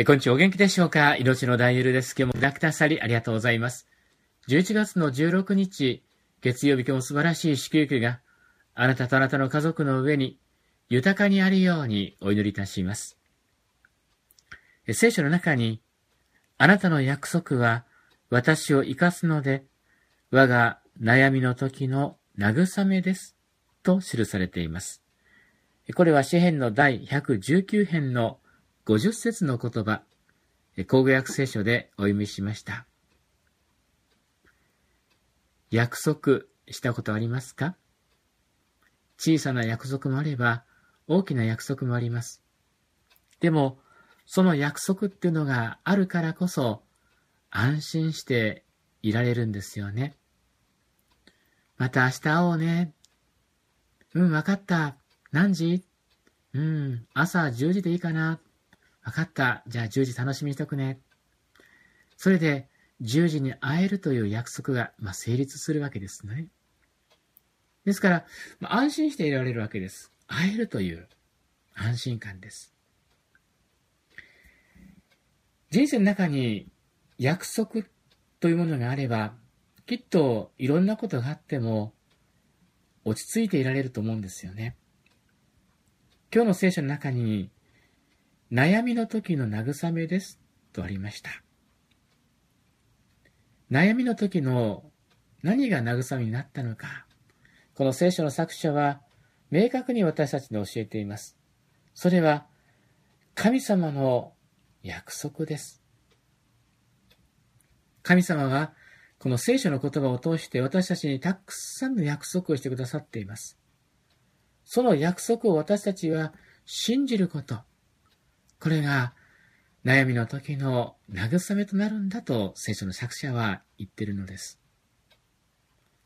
えこんにちは。お元気でしょうか？命の大ゆるです。今日もラクタサリありがとうございます。11月の16日、月曜日今日も素晴らしい祝福があなたとあなたの家族の上に豊かにあるようにお祈りいたします。聖書の中に、あなたの約束は私を生かすので、我が悩みの時の慰めです。と記されています。これは詩編の第119編の50節の言葉、口語訳聖書でお読みしました。約束したことありますか？小さな約束もあれば、大きな約束もあります。でも、その約束っていうのがあるからこそ、安心していられるんですよね。また明日会おうね。うん、わかった。何時？うん、朝10時でいいかな。わかった。じゃあ10時楽しみにしとくね。それで10時に会えるという約束が、まあ、成立するわけですね。ですから、まあ、安心していられるわけです。会えるという安心感です。人生の中に約束というものがあれば、きっといろんなことがあっても落ち着いていられると思うんですよね。今日の聖書の中に悩みの時の慰めですとありました。悩みの時の何が慰めになったのか、この聖書の作者は明確に私たちに教えています。それは神様の約束です。神様はこの聖書の言葉を通して私たちにたくさんの約束をしてくださっています。その約束を私たちは信じること。これが悩みの時の慰めとなるんだと聖書の作者は言ってるのです。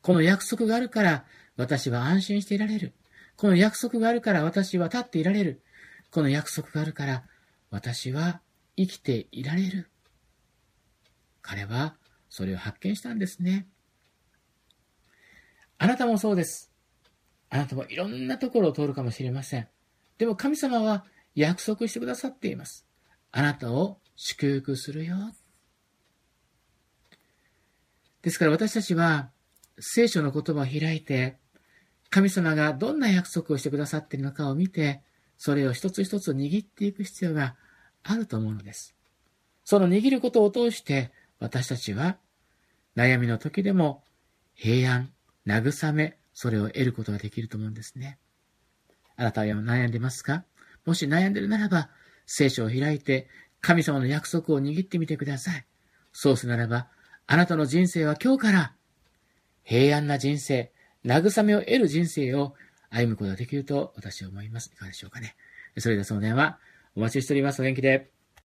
この約束があるから私は安心していられる。この約束があるから私は立っていられる。この約束があるから私は生きていられる。彼はそれを発見したんですね。あなたもそうです。あなたもいろんなところを通るかもしれません。でも神様は約束してくださっています。あなたを祝福するよ。ですから私たちは聖書の言葉を開いて、神様がどんな約束をしてくださっているのかを見て、それを一つ一つ握っていく必要があると思うのです。その握ることを通して、私たちは悩みの時でも平安、慰め、それを得ることができると思うんですね。あなたは悩んでますか？もし悩んでるならば、聖書を開いて、神様の約束を握ってみてください。そうすならば、あなたの人生は今日から、平安な人生、慰めを得る人生を歩むことができると私は思います。いかがでしょうかね。それではその電話、お待ちしております。お元気で。